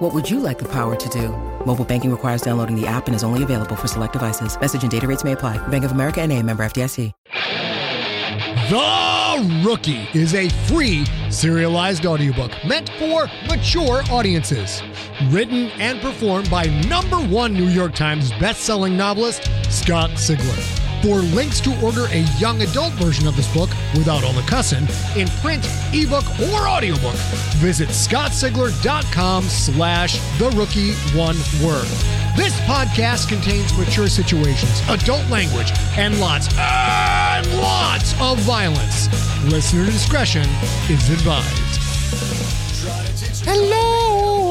What would you like the power to do? Mobile banking requires downloading the app and is only available for select devices. Message and data rates may apply. Bank of America and a member FDIC. The Rookie is a free serialized audiobook meant for mature audiences. Written and performed by number one New York Times bestselling novelist Scott Sigler. For links to order a young adult version of this book without all the cussing in print, ebook, or audiobook, visit scottsigler.com slash the rookie one word. This podcast contains mature situations, adult language, and lots and lots of violence. Listener discretion is advised. Hello,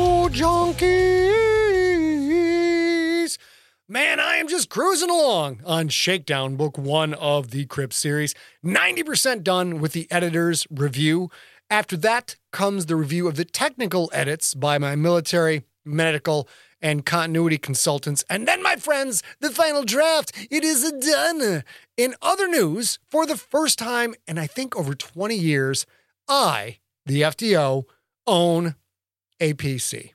Man, I am just cruising along on Shakedown, book one of the Crypt series. 90% done with the editor's review. After that comes the review of the technical edits by my military, medical, and continuity consultants. And then, my friends, the final draft. It is done. In other news, for the first time in I think over 20 years, I, the FDO, own a PC.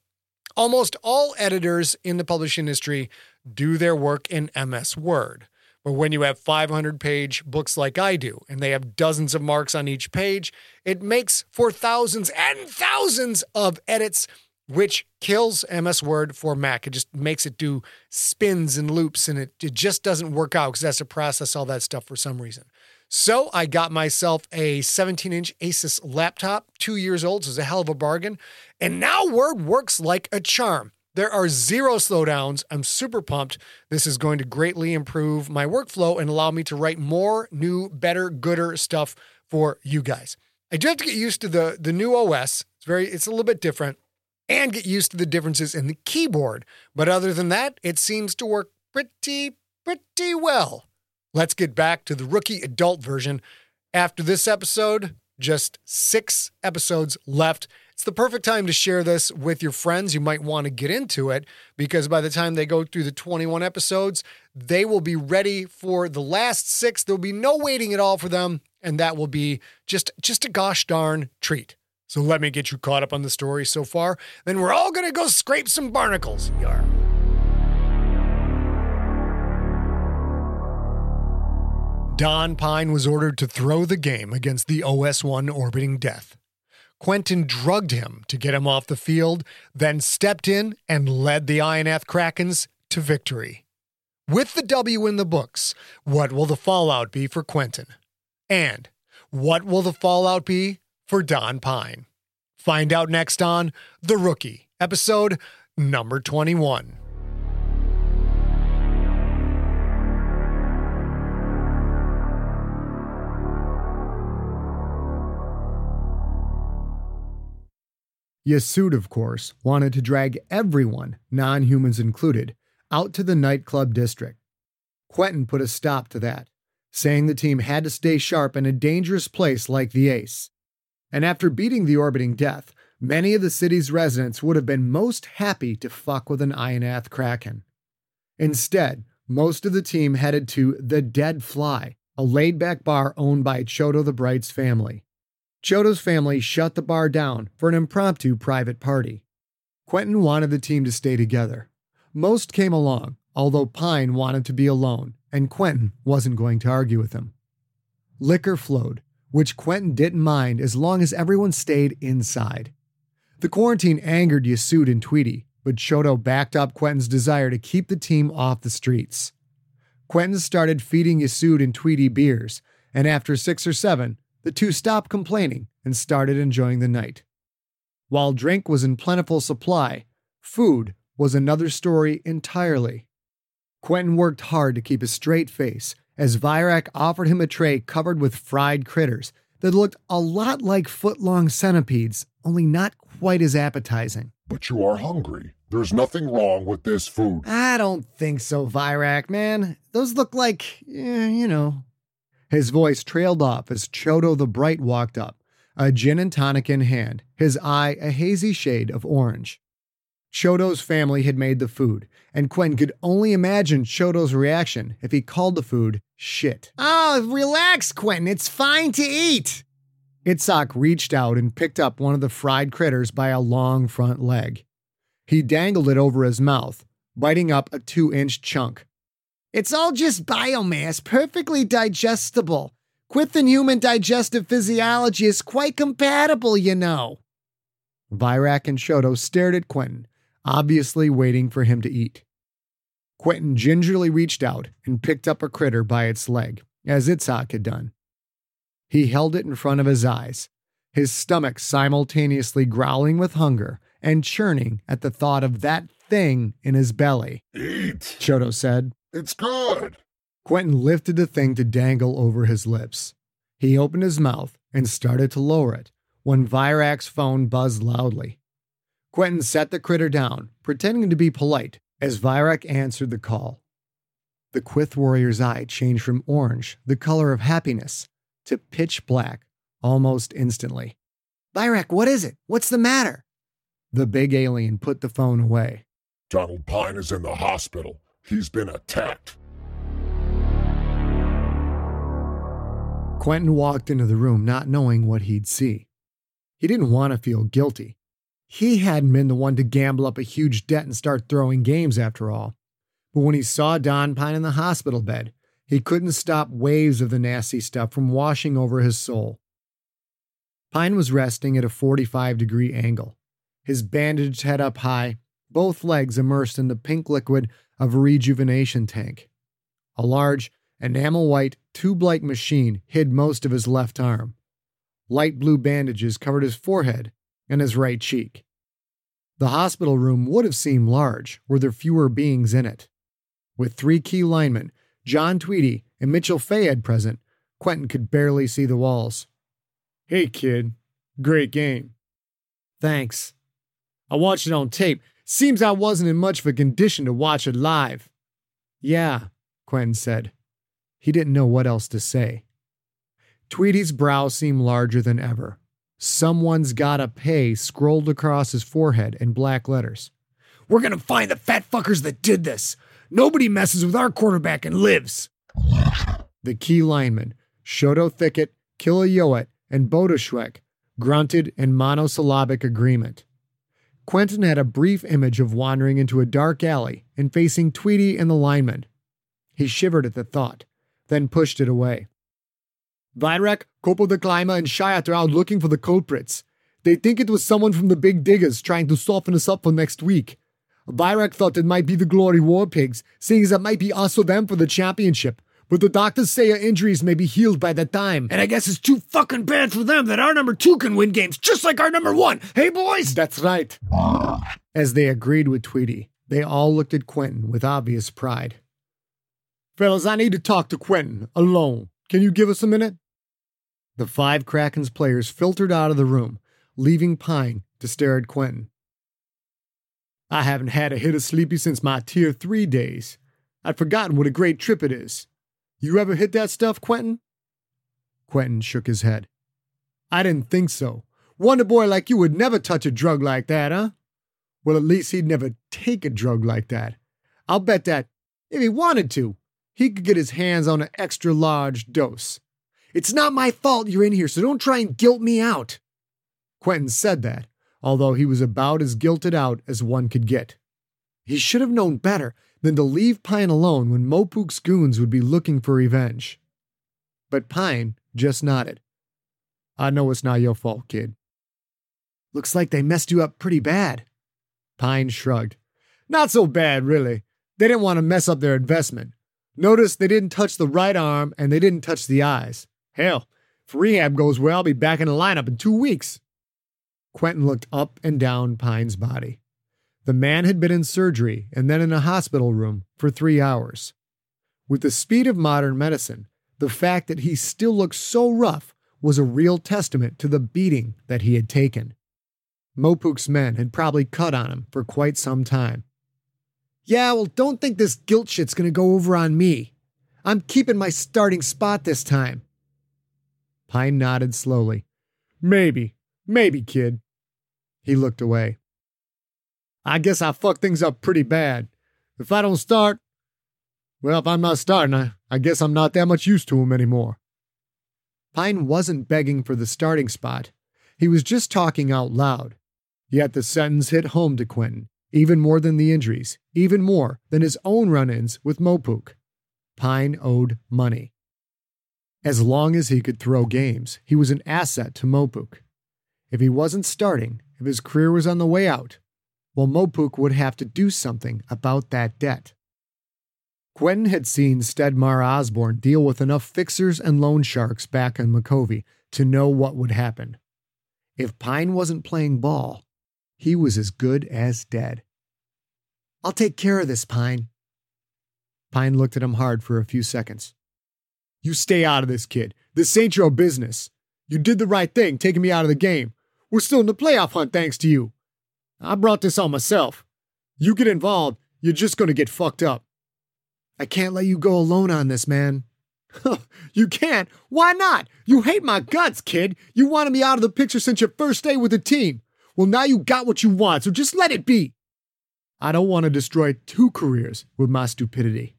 Almost all editors in the publishing industry do their work in MS Word. But when you have 500 page books like I do, and they have dozens of marks on each page, it makes for thousands and thousands of edits, which kills MS Word for Mac. It just makes it do spins and loops, and it, it just doesn't work out because it has to process all that stuff for some reason. So I got myself a 17 inch Asus laptop, two years old, so it's a hell of a bargain. And now Word works like a charm. There are zero slowdowns. I'm super pumped. This is going to greatly improve my workflow and allow me to write more new, better, gooder stuff for you guys. I do have to get used to the the new OS. It's very it's a little bit different and get used to the differences in the keyboard. But other than that, it seems to work pretty pretty well. Let's get back to the rookie adult version. After this episode, just 6 episodes left. It's the perfect time to share this with your friends. You might want to get into it because by the time they go through the 21 episodes, they will be ready for the last six. There'll be no waiting at all for them, and that will be just just a gosh darn treat. So let me get you caught up on the story so far. Then we're all gonna go scrape some barnacles. Yarr. Don Pine was ordered to throw the game against the OS 1 orbiting death. Quentin drugged him to get him off the field, then stepped in and led the Ionath Krakens to victory. With the W in the books, what will the fallout be for Quentin? And what will the fallout be for Don Pine? Find out next on The Rookie, episode number 21. Yassoud, of course, wanted to drag everyone, non humans included, out to the nightclub district. Quentin put a stop to that, saying the team had to stay sharp in a dangerous place like the Ace. And after beating the orbiting death, many of the city's residents would have been most happy to fuck with an Ionath Kraken. Instead, most of the team headed to The Dead Fly, a laid back bar owned by Choto the Bright's family. Choto's family shut the bar down for an impromptu private party. Quentin wanted the team to stay together. Most came along, although Pine wanted to be alone, and Quentin wasn't going to argue with him. Liquor flowed, which Quentin didn't mind as long as everyone stayed inside. The quarantine angered Yassoud and Tweedy, but Choto backed up Quentin's desire to keep the team off the streets. Quentin started feeding Yassoud and Tweedy beers, and after six or seven, the two stopped complaining and started enjoying the night. While drink was in plentiful supply, food was another story entirely. Quentin worked hard to keep a straight face as Virak offered him a tray covered with fried critters that looked a lot like foot long centipedes, only not quite as appetizing. But you are hungry. There's nothing wrong with this food. I don't think so, Virak, man. Those look like, eh, you know. His voice trailed off as Choto the Bright walked up, a gin and tonic in hand, his eye a hazy shade of orange. Choto's family had made the food, and Quentin could only imagine Choto's reaction if he called the food shit. Oh, relax, Quentin. It's fine to eat. Itzhak reached out and picked up one of the fried critters by a long front leg. He dangled it over his mouth, biting up a two inch chunk. It's all just biomass, perfectly digestible. Quyth and human digestive physiology is quite compatible, you know. Virak and Choto stared at Quentin, obviously waiting for him to eat. Quentin gingerly reached out and picked up a critter by its leg, as Itzhak had done. He held it in front of his eyes, his stomach simultaneously growling with hunger and churning at the thought of that thing in his belly. Eat! Choto said. It's good! Quentin lifted the thing to dangle over his lips. He opened his mouth and started to lower it when Virak's phone buzzed loudly. Quentin set the critter down, pretending to be polite, as Virak answered the call. The Quyth warrior's eye changed from orange, the color of happiness, to pitch black almost instantly. Virak, what is it? What's the matter? The big alien put the phone away. Donald Pine is in the hospital. He's been attacked. Quentin walked into the room not knowing what he'd see. He didn't want to feel guilty. He hadn't been the one to gamble up a huge debt and start throwing games after all. But when he saw Don Pine in the hospital bed, he couldn't stop waves of the nasty stuff from washing over his soul. Pine was resting at a 45 degree angle, his bandaged head up high, both legs immersed in the pink liquid of a rejuvenation tank. A large, enamel white, tube like machine hid most of his left arm. Light blue bandages covered his forehead and his right cheek. The hospital room would have seemed large were there fewer beings in it. With three key linemen John Tweedy, and Mitchell Fayed present, Quentin could barely see the walls. Hey, kid. Great game. Thanks. I watched it on tape. Seems I wasn't in much of a condition to watch it live. Yeah, Quentin said. He didn't know what else to say. Tweedy's brow seemed larger than ever. Someone's gotta pay scrolled across his forehead in black letters. We're gonna find the fat fuckers that did this. Nobody messes with our quarterback and lives. The key linemen, Shoto Thicket, Kilayoet, and Bodashwek, grunted in monosyllabic agreement. Quentin had a brief image of wandering into a dark alley and facing Tweedy and the lineman. He shivered at the thought, then pushed it away. Virak, Kopo the Climber, and Shiat are out looking for the culprits. They think it was someone from the Big Diggers trying to soften us up for next week. Virak thought it might be the Glory War Pigs, seeing as it might be us or them for the championship. But the doctors say our injuries may be healed by that time. And I guess it's too fucking bad for them that our number two can win games just like our number one. Hey, boys? That's right. As they agreed with Tweedy, they all looked at Quentin with obvious pride. Fellas, I need to talk to Quentin alone. Can you give us a minute? The five Krakens players filtered out of the room, leaving Pine to stare at Quentin. I haven't had a hit of sleepy since my tier 3 days. I'd forgotten what a great trip it is. You ever hit that stuff, Quentin? Quentin shook his head. I didn't think so. Wonder boy like you would never touch a drug like that, huh? Well, at least he'd never take a drug like that. I'll bet that, if he wanted to, he could get his hands on an extra large dose. It's not my fault you're in here, so don't try and guilt me out. Quentin said that, although he was about as guilted out as one could get. He should have known better than to leave Pine alone when Mopuk's goons would be looking for revenge. But Pine just nodded. I know it's not your fault, kid. Looks like they messed you up pretty bad. Pine shrugged. Not so bad, really. They didn't want to mess up their investment. Notice they didn't touch the right arm and they didn't touch the eyes. Hell, if rehab goes well, I'll be back in the lineup in two weeks. Quentin looked up and down Pine's body. The man had been in surgery and then in a hospital room for three hours. With the speed of modern medicine, the fact that he still looked so rough was a real testament to the beating that he had taken. Mopuk's men had probably cut on him for quite some time. Yeah, well, don't think this guilt shit's gonna go over on me. I'm keeping my starting spot this time. Pine nodded slowly. Maybe, maybe, kid. He looked away. I guess I fucked things up pretty bad. If I don't start, well, if I'm not starting, I, I guess I'm not that much use to him anymore. Pine wasn't begging for the starting spot. He was just talking out loud. Yet the sentence hit home to Quentin, even more than the injuries, even more than his own run ins with Mopuk. Pine owed money. As long as he could throw games, he was an asset to Mopuk. If he wasn't starting, if his career was on the way out, well, Mopuk would have to do something about that debt. Quentin had seen Stedmar Osborne deal with enough fixers and loan sharks back in Micovi to know what would happen. If Pine wasn't playing ball, he was as good as dead. I'll take care of this, Pine. Pine looked at him hard for a few seconds. You stay out of this, kid. This ain't your business. You did the right thing taking me out of the game. We're still in the playoff hunt thanks to you. I brought this on myself. You get involved, you're just going to get fucked up. I can't let you go alone on this, man. you can't? Why not? You hate my guts, kid. You wanted me out of the picture since your first day with the team. Well, now you got what you want, so just let it be. I don't want to destroy two careers with my stupidity.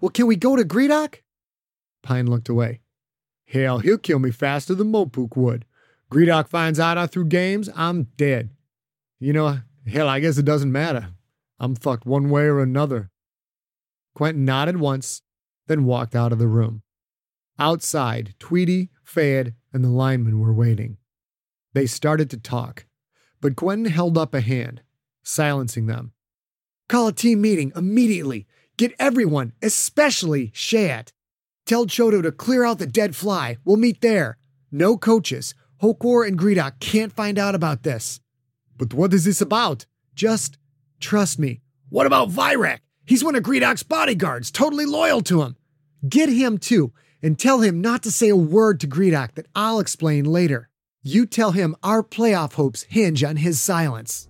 Well, can we go to Gredok? Pine looked away. Hell, he'll kill me faster than Mopuk would. Gredok finds out I threw games, I'm dead. You know, hell, I guess it doesn't matter. I'm fucked one way or another. Quentin nodded once, then walked out of the room. Outside, Tweedy, Fayed, and the linemen were waiting. They started to talk, but Quentin held up a hand, silencing them. Call a team meeting immediately. Get everyone, especially Shayat. Tell Choto to clear out the dead fly. We'll meet there. No coaches. Hokor and Gredok can't find out about this. But what is this about? Just trust me. What about Virak? He's one of Gredok's bodyguards, totally loyal to him. Get him too, and tell him not to say a word to Gredok that I'll explain later. You tell him our playoff hopes hinge on his silence.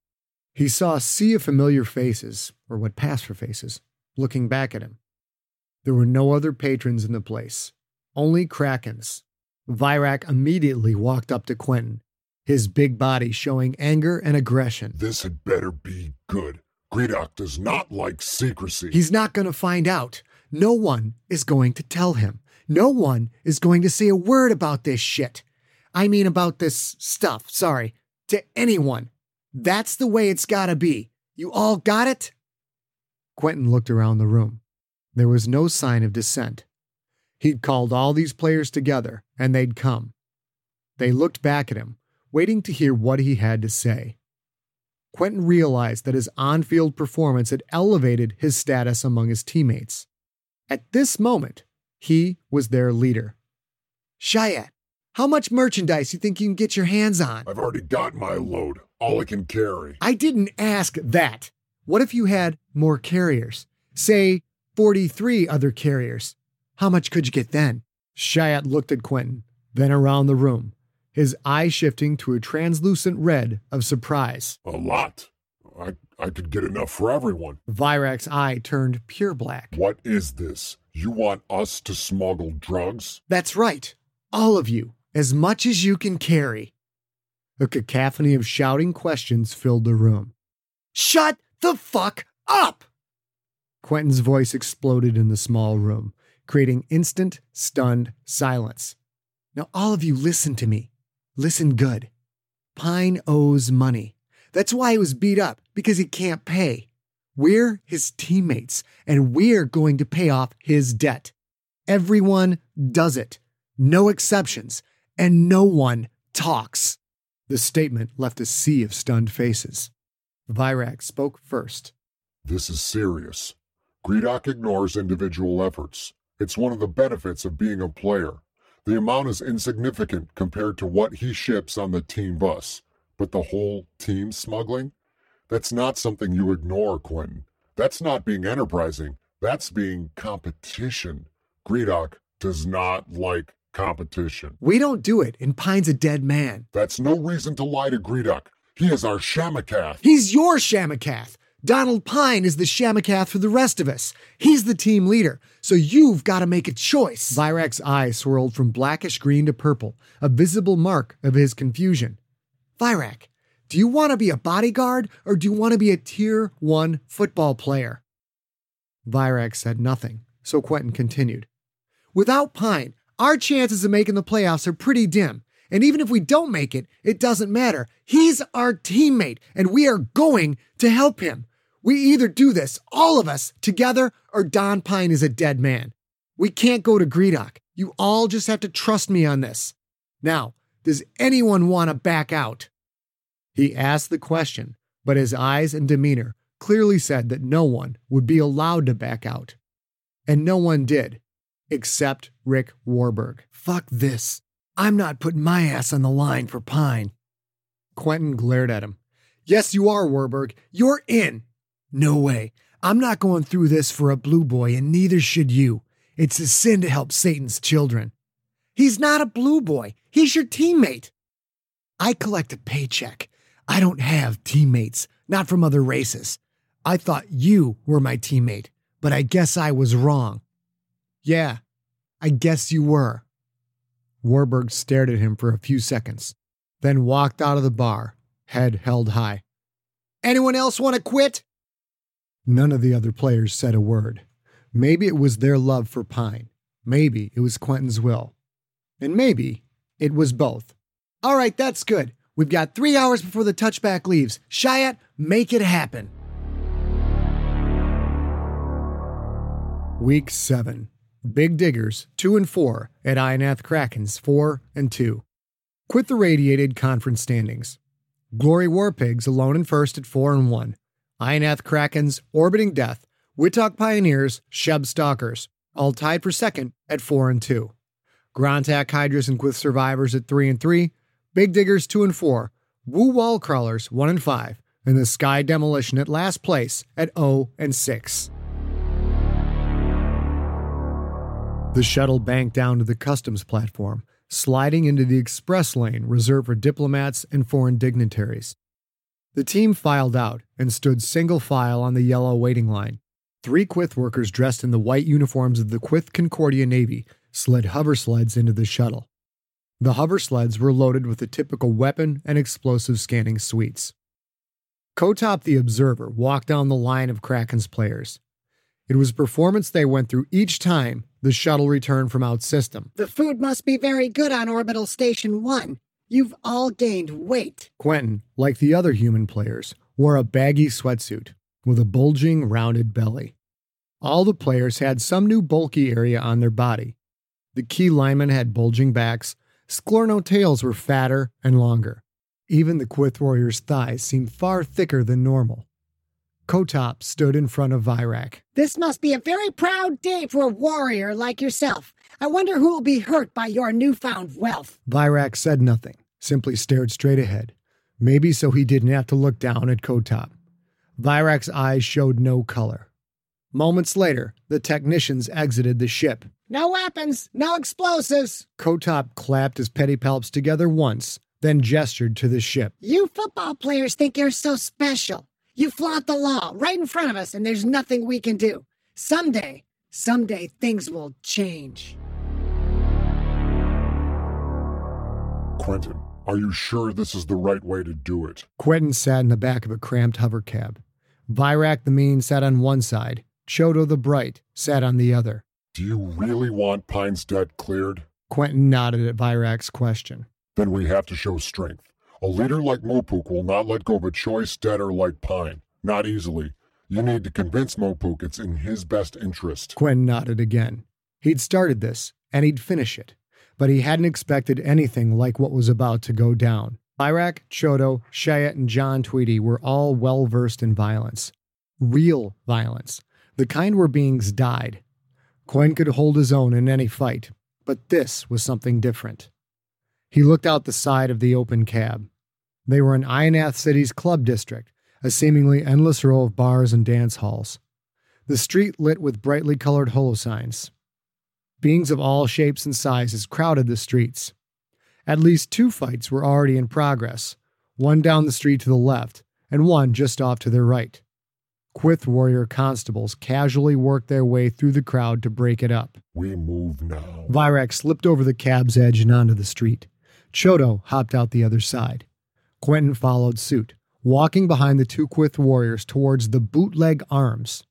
He saw a sea of familiar faces, or what passed for faces, looking back at him. There were no other patrons in the place, only Krakens. Virak immediately walked up to Quentin, his big body showing anger and aggression. This had better be good. Gredok does not like secrecy. He's not going to find out. No one is going to tell him. No one is going to say a word about this shit. I mean, about this stuff, sorry, to anyone. That's the way it's gotta be. You all got it? Quentin looked around the room. There was no sign of dissent. He'd called all these players together, and they'd come. They looked back at him, waiting to hear what he had to say. Quentin realized that his on field performance had elevated his status among his teammates. At this moment, he was their leader. Shayat, how much merchandise you think you can get your hands on? I've already got my load, all I can carry. I didn't ask that. What if you had more carriers? Say 43 other carriers. How much could you get then? Shiat looked at Quentin, then around the room, his eye shifting to a translucent red of surprise. A lot. I, I could get enough for everyone. Virak's eye turned pure black. What is this? You want us to smuggle drugs? That's right. All of you, as much as you can carry. A cacophony of shouting questions filled the room. Shut the fuck up! Quentin's voice exploded in the small room, creating instant, stunned silence. Now, all of you, listen to me. Listen good. Pine owes money. That's why he was beat up, because he can't pay. We're his teammates, and we're going to pay off his debt. Everyone does it, no exceptions, and no one talks. The statement left a sea of stunned faces. Virak spoke first. This is serious. Gredok ignores individual efforts. It's one of the benefits of being a player. The amount is insignificant compared to what he ships on the team bus. But the whole team smuggling? That's not something you ignore, Quentin. That's not being enterprising. That's being competition. Gredok does not like competition. We don't do it, and Pine's a dead man. That's no reason to lie to Gredok. He is our Shamakath. He's your Shamakath. Donald Pine is the Shamakath for the rest of us. He's the team leader, so you've got to make a choice. Virak's eyes swirled from blackish green to purple, a visible mark of his confusion. Virak, do you want to be a bodyguard or do you want to be a tier one football player? Virak said nothing, so Quentin continued. Without Pine, our chances of making the playoffs are pretty dim. And even if we don't make it, it doesn't matter. He's our teammate, and we are going to help him. We either do this, all of us, together, or Don Pine is a dead man. We can't go to Gredok. You all just have to trust me on this. Now, does anyone want to back out? He asked the question, but his eyes and demeanor clearly said that no one would be allowed to back out. And no one did, except Rick Warburg. Fuck this. I'm not putting my ass on the line for Pine. Quentin glared at him. Yes, you are, Warburg. You're in. No way. I'm not going through this for a blue boy, and neither should you. It's a sin to help Satan's children. He's not a blue boy. He's your teammate. I collect a paycheck. I don't have teammates, not from other races. I thought you were my teammate, but I guess I was wrong. Yeah, I guess you were. Warburg stared at him for a few seconds, then walked out of the bar, head held high. Anyone else want to quit? None of the other players said a word. Maybe it was their love for Pine. Maybe it was Quentin's will. And maybe it was both. All right, that's good. We've got three hours before the touchback leaves. Shiat, make it happen. Week 7. Big Diggers, 2 and 4 at Ionath Krakens, 4 and 2. Quyth Irradiated conference standings. Glory Warpigs alone in first at 4 and 1. Ionath Krakens, Orbiting Death, Witok Pioneers, Sheb Stalkers, all tied for second at 4 and 2. Grontak Hydras and Quyth Survivors at 3 and 3. Big Diggers 2 and 4. Woo Wall Crawlers 1 and 5. And the Sky Demolition at last place at 0 and 6. The shuttle banked down to the customs platform, sliding into the express lane reserved for diplomats and foreign dignitaries. The team filed out and stood single file on the yellow waiting line. Three Quyth workers dressed in the white uniforms of the Quyth Concordia Navy slid hover sleds into the shuttle. The hover sleds were loaded with the typical weapon and explosive scanning suites. Kotop the Observer walked down the line of Kraken's players. It was performance they went through each time the shuttle returned from out system. The food must be very good on Orbital Station 1. You've all gained weight. Quentin, like the other human players, wore a baggy sweatsuit with a bulging, rounded belly. All the players had some new bulky area on their body. The key linemen had bulging backs, Sklorno tails were fatter and longer. Even the Quyth warrior's thighs seemed far thicker than normal. Kotop stood in front of Virak. This must be a very proud day for a warrior like yourself. I wonder who will be hurt by your newfound wealth. Virak said nothing, simply stared straight ahead, maybe so he didn't have to look down at Kotop. Virak's eyes showed no color. Moments later, the technicians exited the ship. No weapons, no explosives. Kotop clapped his pedipalps together once, then gestured to the ship. You football players think you're so special. You flaunt the law right in front of us, and there's nothing we can do. Someday, someday things will change. Quentin, are you sure this is the right way to do it? Quentin sat in the back of a cramped hover cab. Virak the Mean sat on one side. Choto the Bright sat on the other. Do you really want Pine's debt cleared? Quentin nodded at Virak's question. Then we have to show strength. A leader like Mopuk will not let go of a choice debtor like Pine. Not easily. You need to convince Mopuk it's in his best interest. Quentin nodded again. He'd started this, and he'd finish it, but he hadn't expected anything like what was about to go down. Virak, Choto, Shayet, and John Tweedy were all well versed in violence. Real violence. The kind where beings died. Quentin could hold his own in any fight, but this was something different. He looked out the side of the open cab. They were in Ionath City's club district, a seemingly endless row of bars and dance halls. The street lit with brightly colored holosigns. Beings of all shapes and sizes crowded the streets. At least two fights were already in progress, one down the street to the left, and one just off to their right. Quyth warrior constables casually worked their way through the crowd to break it up. We move now. Virak slipped over the cab's edge and onto the street. Choto hopped out the other side. Quentin followed suit, walking behind the two Quyth warriors towards the bootleg arms.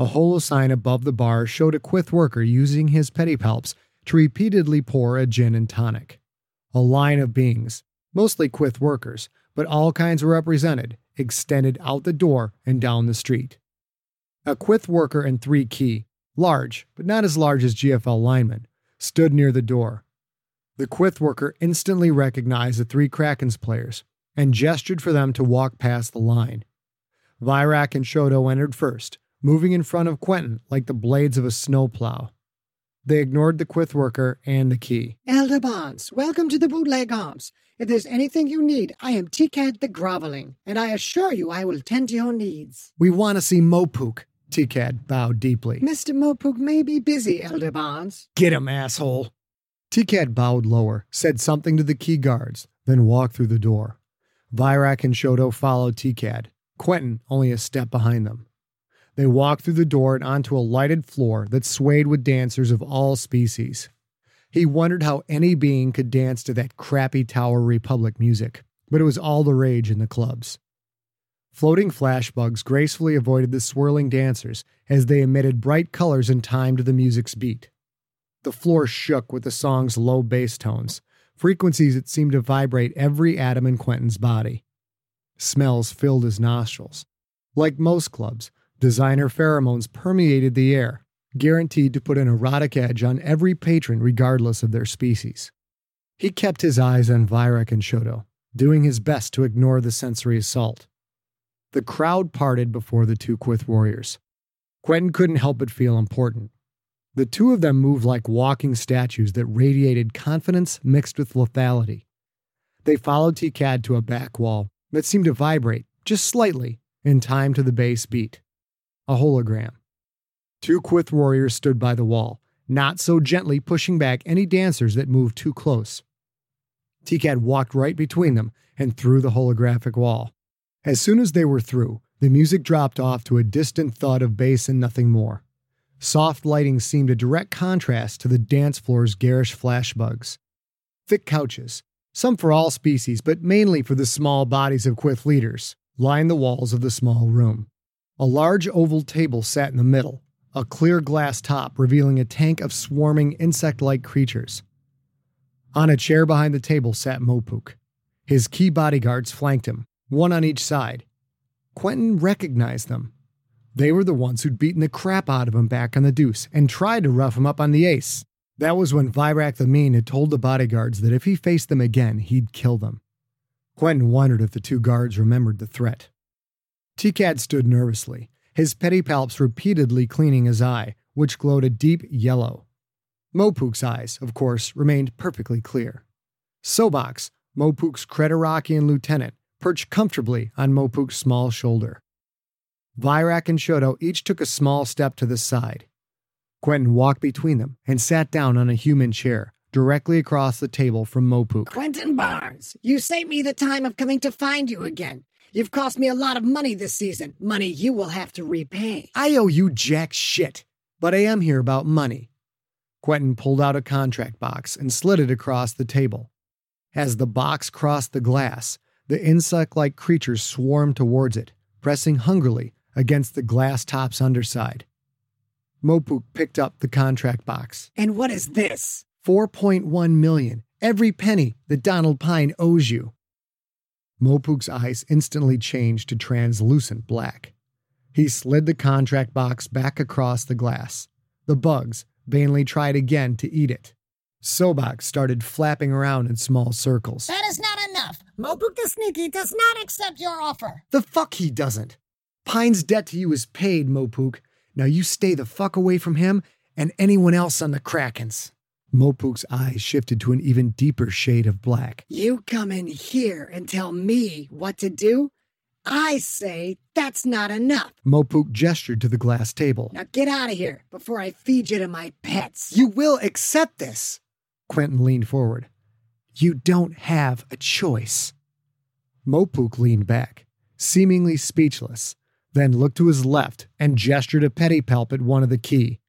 A holo sign above the bar showed a Quyth worker using his pedipalps to repeatedly pour a gin and tonic. A line of beings, mostly Quyth workers, but all kinds were represented, extended out the door and down the street. A Quyth worker and three key, large, but not as large as GFL linemen, stood near the door. The Quyth worker instantly recognized the three Krakens players and gestured for them to walk past the line. Virak and Choto entered first, moving in front of Quentin like the blades of a snowplow. They ignored the quith worker and the key. Elder Bonds, welcome to the Bootleg Arms. If there's anything you need, I am Tikat the Groveling, and I assure you I will tend to your needs. We want to see Mopuk. Tikad bowed deeply. Mr. Mopuk may be busy, Elder Bonds. Get him, asshole. Tikad bowed lower, said something to the key guards, then walked through the door. Virak and Choto followed Tikad, Quentin only a step behind them. They walked through the door and onto a lighted floor that swayed with dancers of all species. He wondered how any being could dance to that crappy Tower Republic music, but it was all the rage in the clubs. Floating flashbugs gracefully avoided the swirling dancers as they emitted bright colors in time to the music's beat. The floor shook with the song's low bass tones, frequencies that seemed to vibrate every atom in Quentin's body. Smells filled his nostrils. Like most clubs, designer pheromones permeated the air, guaranteed to put an erotic edge on every patron regardless of their species. He kept his eyes on Virak and Choto, doing his best to ignore the sensory assault. The crowd parted before the two Quyth warriors. Quentin couldn't help but feel important. The two of them moved like walking statues that radiated confidence mixed with lethality. They followed Tikad to a back wall that seemed to vibrate, just slightly, in time to the bass beat. A hologram. Two Quyth warriors stood by the wall, not so gently pushing back any dancers that moved too close. Tikad walked right between them and through the holographic wall. As soon as they were through, the music dropped off to a distant thud of bass and nothing more. Soft lighting seemed a direct contrast to the dance floor's garish flashbugs. Thick couches, some for all species, but mainly for the small bodies of Quyth leaders, lined the walls of the small room. A large oval table sat in the middle, a clear glass top revealing a tank of swarming insect like creatures. On a chair behind the table sat Mopuk. His key bodyguards flanked him, one on each side. Quentin recognized them. They were the ones who'd beaten the crap out of him back on the deuce and tried to rough him up on the ace. That was when Virak the Mean had told the bodyguards that if he faced them again, he'd kill them. Quentin wondered if the two guards remembered the threat. Tikad stood nervously, his pedipalps repeatedly cleaning his eye, which glowed a deep yellow. Mopuk's eyes, of course, remained perfectly clear. Sobox, Mopuk's Creterakian lieutenant, perched comfortably on Mopuk's small shoulder. Virak and Choto each took a small step to the side. Quentin walked between them and sat down on a human chair directly across the table from Mopuk. Quentin Barnes, you saved me the time of coming to find you again. You've cost me a lot of money this season, money you will have to repay. I owe you jack shit, but I am here about money. Quentin pulled out a contract box and slid it across the table. As the box crossed the glass, the insect like creatures swarmed towards it, pressing hungrily against the glass top's underside. Mopuk picked up the contract box. And what is this? 4.1 million, every penny that Donald Pine owes you. Mopuk's eyes instantly changed to translucent black. He slid the contract box back across the glass. The bugs vainly tried again to eat it. Sobox started flapping around in small circles. That is not enough. Mopuk the Sneaky does not accept your offer. The fuck he doesn't. Pine's debt to you is paid, Mopuk. Now you stay the fuck away from him and anyone else on the Krakens. Mopuk's eyes shifted to an even deeper shade of black. You come in here and tell me what to do? I say that's not enough. Mopuk gestured to the glass table. Now get out of here before I feed you to my pets. You will accept this. Quentin leaned forward. You don't have a choice. Mopuk leaned back, seemingly speechless, then looked to his left and gestured a pedipalp at one of the key.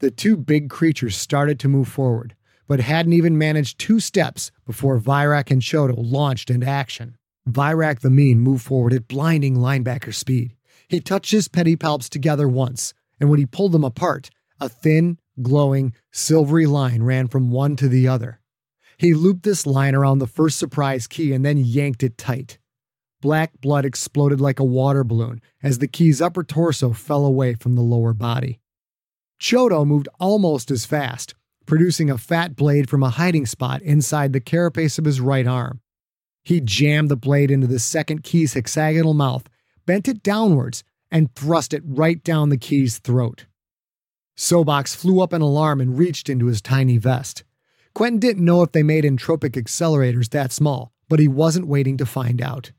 The two big creatures started to move forward, but hadn't even managed two steps before Virak and Choto launched into action. Virak the Mean moved forward at blinding linebacker speed. He touched his pedipalps together once, and when he pulled them apart, a thin, glowing, silvery line ran from one to the other. He looped this line around the first surprise key and then yanked it tight. Black blood exploded like a water balloon as the key's upper torso fell away from the lower body. Choto moved almost as fast, producing a fat blade from a hiding spot inside the carapace of his right arm. He jammed the blade into the second key's hexagonal mouth, bent it downwards, and thrust it right down the key's throat. Sobox flew up in alarm and reached into his tiny vest. Quentin didn't know if they made entropic accelerators that small, but he wasn't waiting to find out.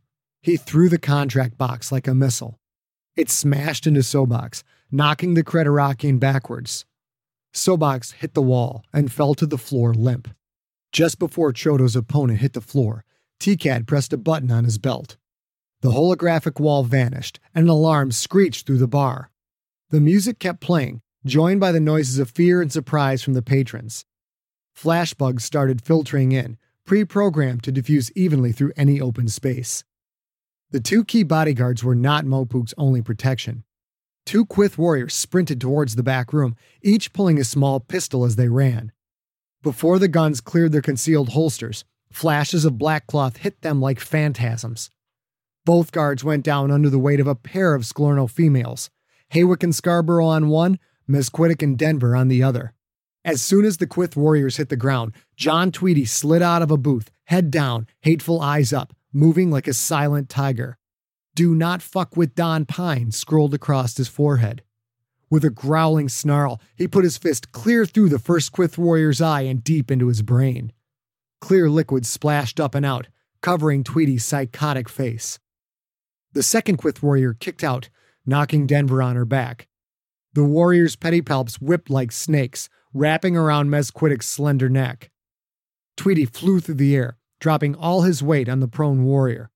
He threw the contract box like a missile. It smashed into Sobox, knocking the Creterakian backwards. Sobox hit the wall and fell to the floor limp. Just before Choto's opponent hit the floor, Tikad pressed a button on his belt. The holographic wall vanished, and an alarm screeched through the bar. The music kept playing, joined by the noises of fear and surprise from the patrons. Flashbugs started filtering in, pre programmed to diffuse evenly through any open space. The two key bodyguards were not Mopuk's only protection. Two Quyth warriors sprinted towards the back room, each pulling a small pistol as they ran. Before the guns cleared their concealed holsters, flashes of black cloth hit them like phantasms. Both guards went down under the weight of a pair of Sklorno females, Haywick and Scarborough on one, Mezquitic and Denver on the other. As soon as the Quyth warriors hit the ground, John Tweedy slid out of a booth, head down, hateful eyes up, moving like a silent tiger. Do not fuck with Don Pine scrolled across his forehead. With a growling snarl, he put his fist clear through the first Quyth warrior's eye and deep into his brain. Clear liquid splashed up and out, covering Tweedy's psychotic face. The second Quyth warrior kicked out, knocking Denver on her back. The warrior's pedipalps whipped like snakes, wrapping around Mezquitic's slender neck. Tweedy flew through the air, dropping all his weight on the prone warrior.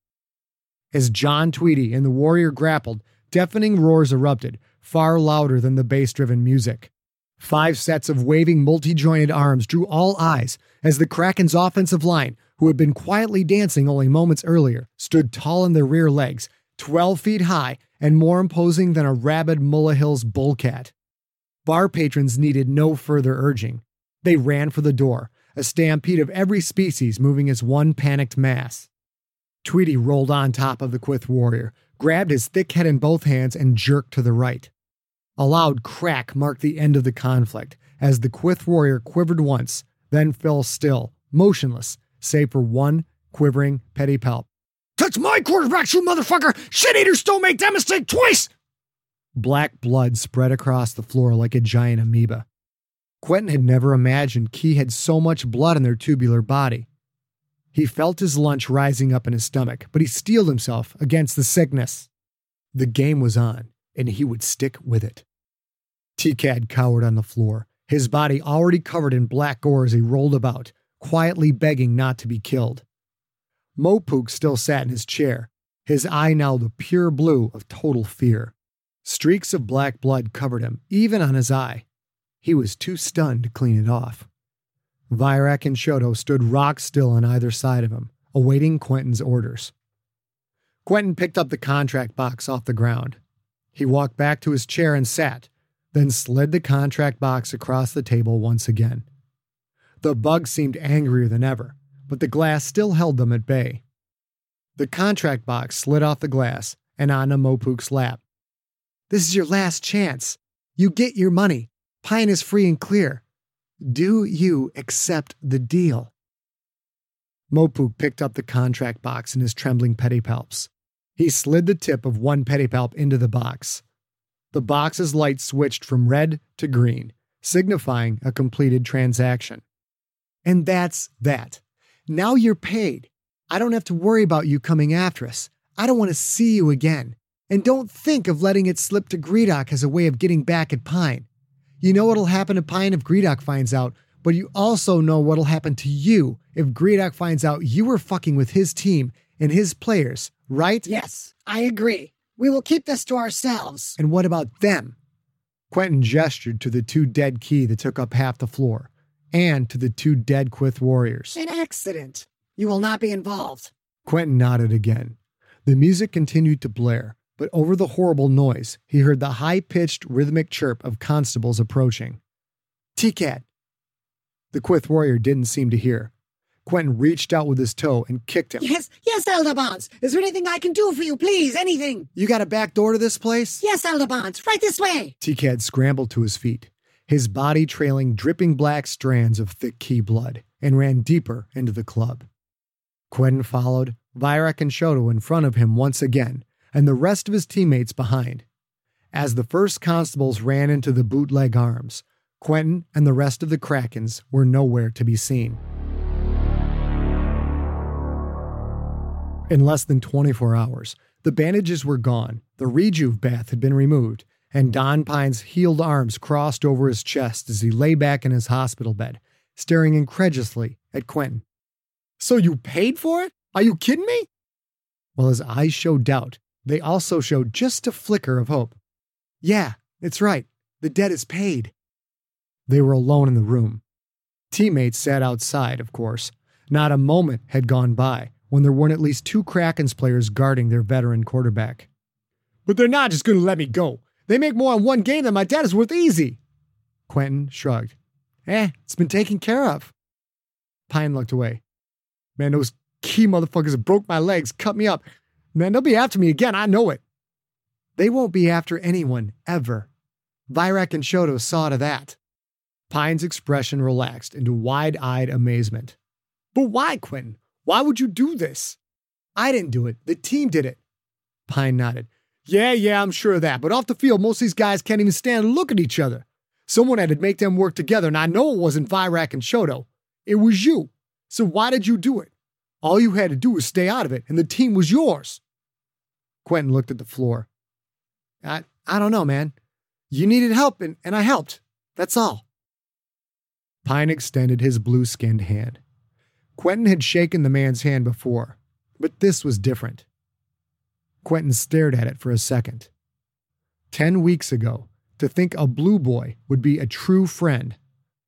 As John Tweedy and the warrior grappled, deafening roars erupted, far louder than the bass driven music. Five sets of waving, multi jointed arms drew all eyes as the Kraken's offensive line, who had been quietly dancing only moments earlier, stood tall in their rear legs, 12 feet high and more imposing than a rabid Mullah Hills bullcat. Bar patrons needed no further urging. They ran for the door, a stampede of every species moving as one panicked mass. Tweedy rolled on top of the Quyth warrior, grabbed his thick head in both hands, and jerked to the right. A loud crack marked the end of the conflict as the Quyth warrior quivered once, then fell still, motionless, save for one quivering pedipalp. That's my quarterback, you motherfucker! Shit eaters don't make that mistake twice! Black blood spread across the floor like a giant amoeba. Quentin had never imagined Key had so much blood in their tubular body. He felt his lunch rising up in his stomach, but he steeled himself against the sickness. The game was on. and he would stick with it. Tikad cowered on the floor, his body already covered in black gore as he rolled about, quietly begging not to be killed. Mopuk still sat in his chair, his eye now the pure blue of total fear. Streaks of black blood covered him, even on his eye. He was too stunned to clean it off. Virak and Choto stood rock still on either side of him, awaiting Quentin's orders. Quentin picked up the contract box off the ground. He walked back to his chair and sat, then slid the contract box across the table once again. The bug seemed angrier than ever, but the glass still held them at bay. The contract box slid off the glass and onto Mopuk's lap. This is your last chance. You get your money. Pine is free and clear. Do you accept the deal? Mopuk picked up the contract box in his trembling pedipalps. He slid the tip of one pedipalp into the box. The box's light switched from red to green, signifying a completed transaction. And that's that. Now you're paid. I don't have to worry about you coming after us. I don't want to see you again. And don't think of letting it slip to Gredok as a way of getting back at Pine. You know what'll happen to Pine if Gredok finds out, but you also know what'll happen to you if Gredok finds out you were fucking with his team and his players, right? Yes, I agree. We will keep this to ourselves. And what about them? Quentin gestured to the two dead Ki that took up half the floor, and to the two dead Quyth warriors. An accident. You will not be involved. Quentin nodded again. The music continued to blare, but over the horrible noise, he heard the high pitched rhythmic chirp of constables approaching. Tikad. The Quyth warrior didn't seem to hear. Quentin reached out with his toe and kicked him. Yes, yes, Aldabons. Is there anything I can do for you, please? Anything? You got a back door to this place? Yes, Aldabons. Right this way. Tikad scrambled to his feet, his body trailing dripping black strands of thick Ki blood, and ran deeper into the club. Quentin followed, Virak and Choto in front of him once again, and the rest of his teammates behind. As the first constables ran into the bootleg arms, Quentin and the rest of the Krakens were nowhere to be seen. In less than 24 hours, the bandages were gone, the rejuve bath had been removed, and Don Pine's healed arms crossed over his chest as he lay back in his hospital bed, staring incredulously at Quentin. So you paid for it? Are you kidding me? While his eyes showed doubt, they also showed just a flicker of hope. Yeah, it's right. The debt is paid. They were alone in the room. Teammates sat outside, of course. Not a moment had gone by when there weren't at least two Krakens players guarding their veteran quarterback. But they're not just going to let me go. They make more on one game than my dad is worth easy. Quentin shrugged. Eh, it's been taken care of. Pine looked away. Man, those Ki motherfuckers broke my legs, cut me up. Man, they'll be after me again, I know it. They won't be after anyone, ever. Virak and Choto saw to that. Pine's expression relaxed into wide eyed amazement. But why, Quentin? Why would you do this? I didn't do it. The team did it. Pine nodded. Yeah, yeah, I'm sure of that. But off the field, most of these guys can't even stand and look at each other. Someone had to make them work together, and I know it wasn't Virak and Choto. It was you. So why did you do it? All you had to do was stay out of it, and the team was yours. Quentin looked at the floor. I, I don't know, man. You needed help, and, and I helped. That's all. Pine extended his blue skinned hand. Quentin had shaken the man's hand before, but this was different. Quentin stared at it for a second. Ten weeks ago, to think a blue boy would be a true friend,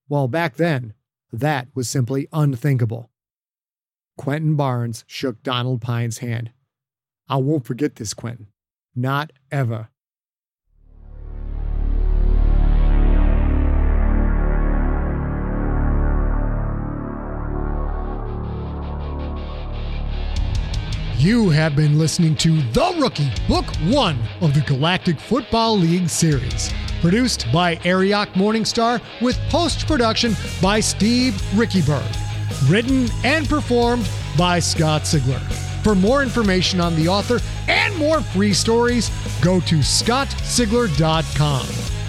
while back then, that was simply unthinkable. Quentin Barnes shook Donald Pine's hand. I won't forget this, Quentin. Not ever. You have been listening to The Rookie, Book One of the Galactic Football League series. Produced by Ariok Morningstar with post production by Steve Rickyberg. Written and performed by Scott Sigler. For more information on the author and more free stories, go to scottsigler.com.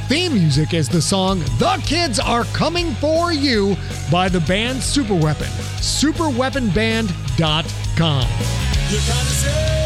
Theme music is the song The Kids Are Coming For You by the band Superweapon. Superweaponband.com.